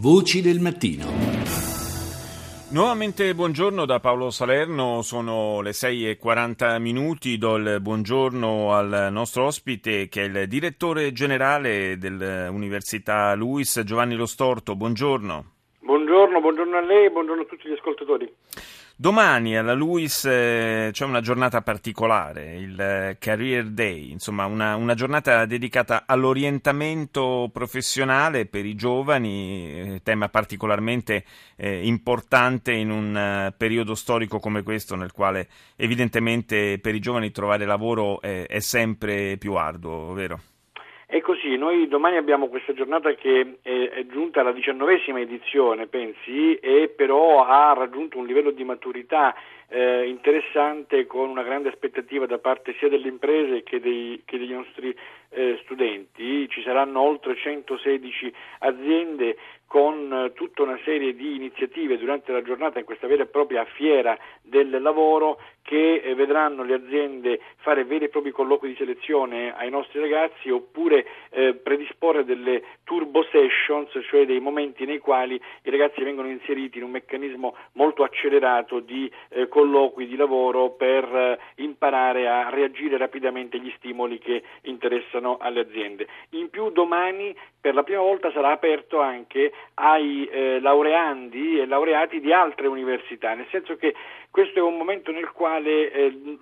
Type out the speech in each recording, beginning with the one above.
Voci del mattino. Nuovamente buongiorno da Paolo Salerno, sono le 6 e 40 minuti, do il buongiorno al nostro ospite che è il direttore generale dell'Università Luis, Giovanni Lostorto, buongiorno. Buongiorno, buongiorno a lei e buongiorno a tutti gli ascoltatori. Domani alla Luis eh, c'è una giornata particolare, il eh, Career Day, insomma una, una, giornata dedicata all'orientamento professionale per i giovani, eh, tema particolarmente importante in un periodo storico come questo nel quale evidentemente per i giovani trovare lavoro è sempre più arduo, vero? Così, noi domani abbiamo questa giornata che è, è, giunta alla diciannovesima edizione, pensi, e però ha raggiunto un livello di maturità eh, interessante con una grande aspettativa da parte sia delle imprese che, dei, che degli nostri eh, studenti. Ci saranno oltre 116 aziende con eh, tutta una serie di iniziative durante la giornata in questa vera e propria fiera del lavoro che eh, vedranno le aziende fare veri e propri colloqui di selezione ai nostri ragazzi oppure eh, predisporre delle turbo sessions, cioè dei momenti nei quali i ragazzi vengono inseriti in un meccanismo molto accelerato di eh, colloqui di lavoro per eh, imparare a reagire rapidamente agli stimoli che interessano alle aziende. In più domani per la prima volta sarà aperto anche ai eh, laureandi e laureati di altre università, nel senso che questo è un momento nel quale eh,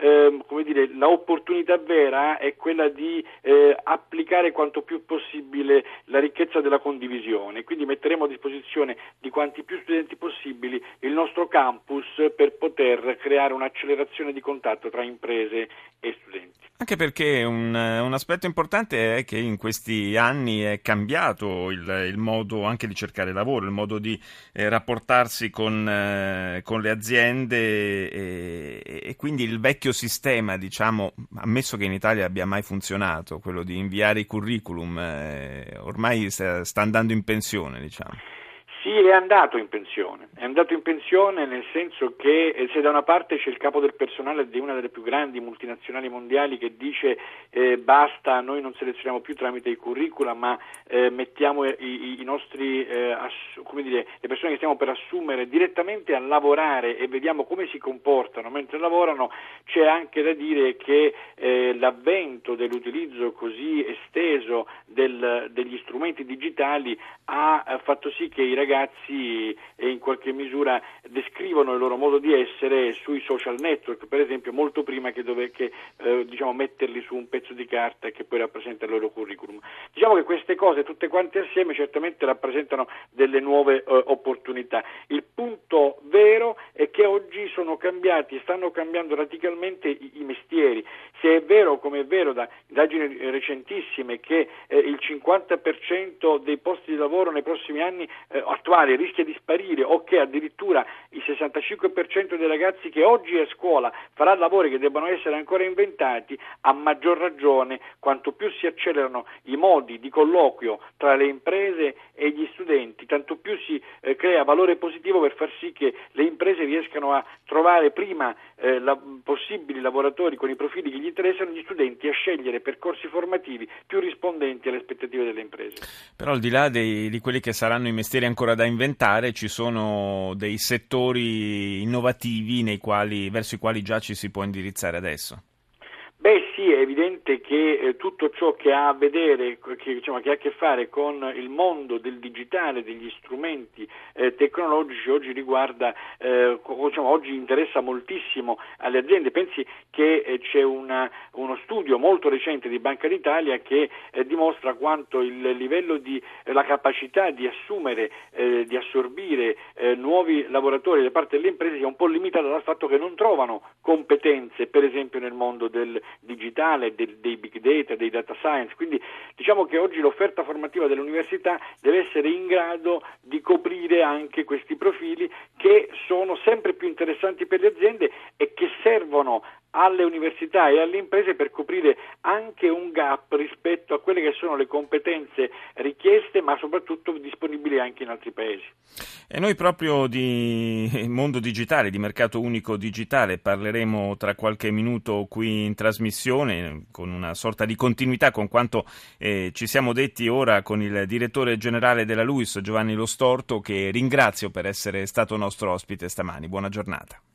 la, eh, dire, l'opportunità vera è quella di eh, applicare quanto più possibile la ricchezza della condivisione, quindi metteremo a disposizione di quanti più studenti possibili il nostro campus per poter creare un'accelerazione di contatto tra imprese e studenti. Anche perché un, un aspetto importante è che in questi anni è cambiato il, il modo anche di cercare lavoro, il modo di eh, rapportarsi con, eh, con, le aziende e, e, quindi il vecchio sistema, diciamo, ammesso che in Italia abbia mai funzionato, quello di inviare i curriculum, eh, ormai sta, sta andando in pensione, diciamo. Sì, è andato in pensione, andato in pensione nel senso che eh, se da una parte c'è il capo del personale di una delle più grandi multinazionali mondiali che dice eh, basta, noi non selezioniamo più tramite i curricula ma eh, mettiamo i, i nostri, eh, ass- dire, le persone che stiamo per assumere direttamente a lavorare e vediamo come si comportano mentre lavorano, c'è anche da dire che eh, l'avvento dell'utilizzo così esteso del, degli strumenti digitali ha eh, fatto sì che i ragazzi in qualche misura descrivono il loro modo di essere sui social network, per esempio, molto prima che, dove, che eh, diciamo, metterli su un pezzo di carta che poi rappresenta il loro curriculum. Diciamo che queste cose tutte quante assieme certamente rappresentano delle nuove eh, opportunità. Il punto vero è che oggi sono cambiati stanno cambiando radicalmente i, i mestieri. Se è vero, come è vero da indagini recentissime, che eh, il 50% dei posti di lavoro nei prossimi anni eh, attuale rischia di sparire o che addirittura il 65% dei ragazzi che oggi è a scuola farà lavori che debbano essere ancora inventati, a maggior ragione quanto più si accelerano i modi di colloquio tra le imprese e gli studenti, tanto più si eh, crea valore positivo per far sì che le imprese riescano a trovare prima eh, la, possibili lavoratori con i profili che gli interessano, gli studenti a scegliere percorsi formativi più rispondenti alle aspettative delle imprese. Però al di là dei, di quelli che saranno i mestieri ancora da inventare, ci sono dei settori innovativi quali, verso i quali già ci si può indirizzare adesso. Sì, è evidente che eh, tutto ciò che ha a vedere, che, diciamo, che, ha a che fare con il mondo del digitale, degli strumenti eh, tecnologici, oggi riguarda, eh, diciamo, oggi interessa moltissimo alle aziende. Pensi che eh, c'è una, uno studio molto recente di Banca d'Italia che eh, dimostra quanto il livello di, eh, la capacità di assumere, di assorbire nuovi lavoratori da parte delle imprese sia un po' limitata dal fatto che non trovano competenze, per esempio nel mondo del digitale, del, dei big data, dei data science, quindi diciamo che oggi l'offerta formativa dell'università deve essere in grado di coprire anche questi profili che sono sempre più interessanti per le aziende e che servono alle università e alle imprese per coprire anche un gap rispetto a quelle che sono le competenze richieste ma soprattutto disponibili anche in altri paesi. E noi proprio di mondo digitale, di mercato unico digitale parleremo tra qualche minuto qui in trasmissione con una sorta di continuità con quanto eh, ci siamo detti ora con il direttore generale della LUIS Giovanni Lo Storto che ringrazio per essere stato nostro ospite stamani. Buona giornata.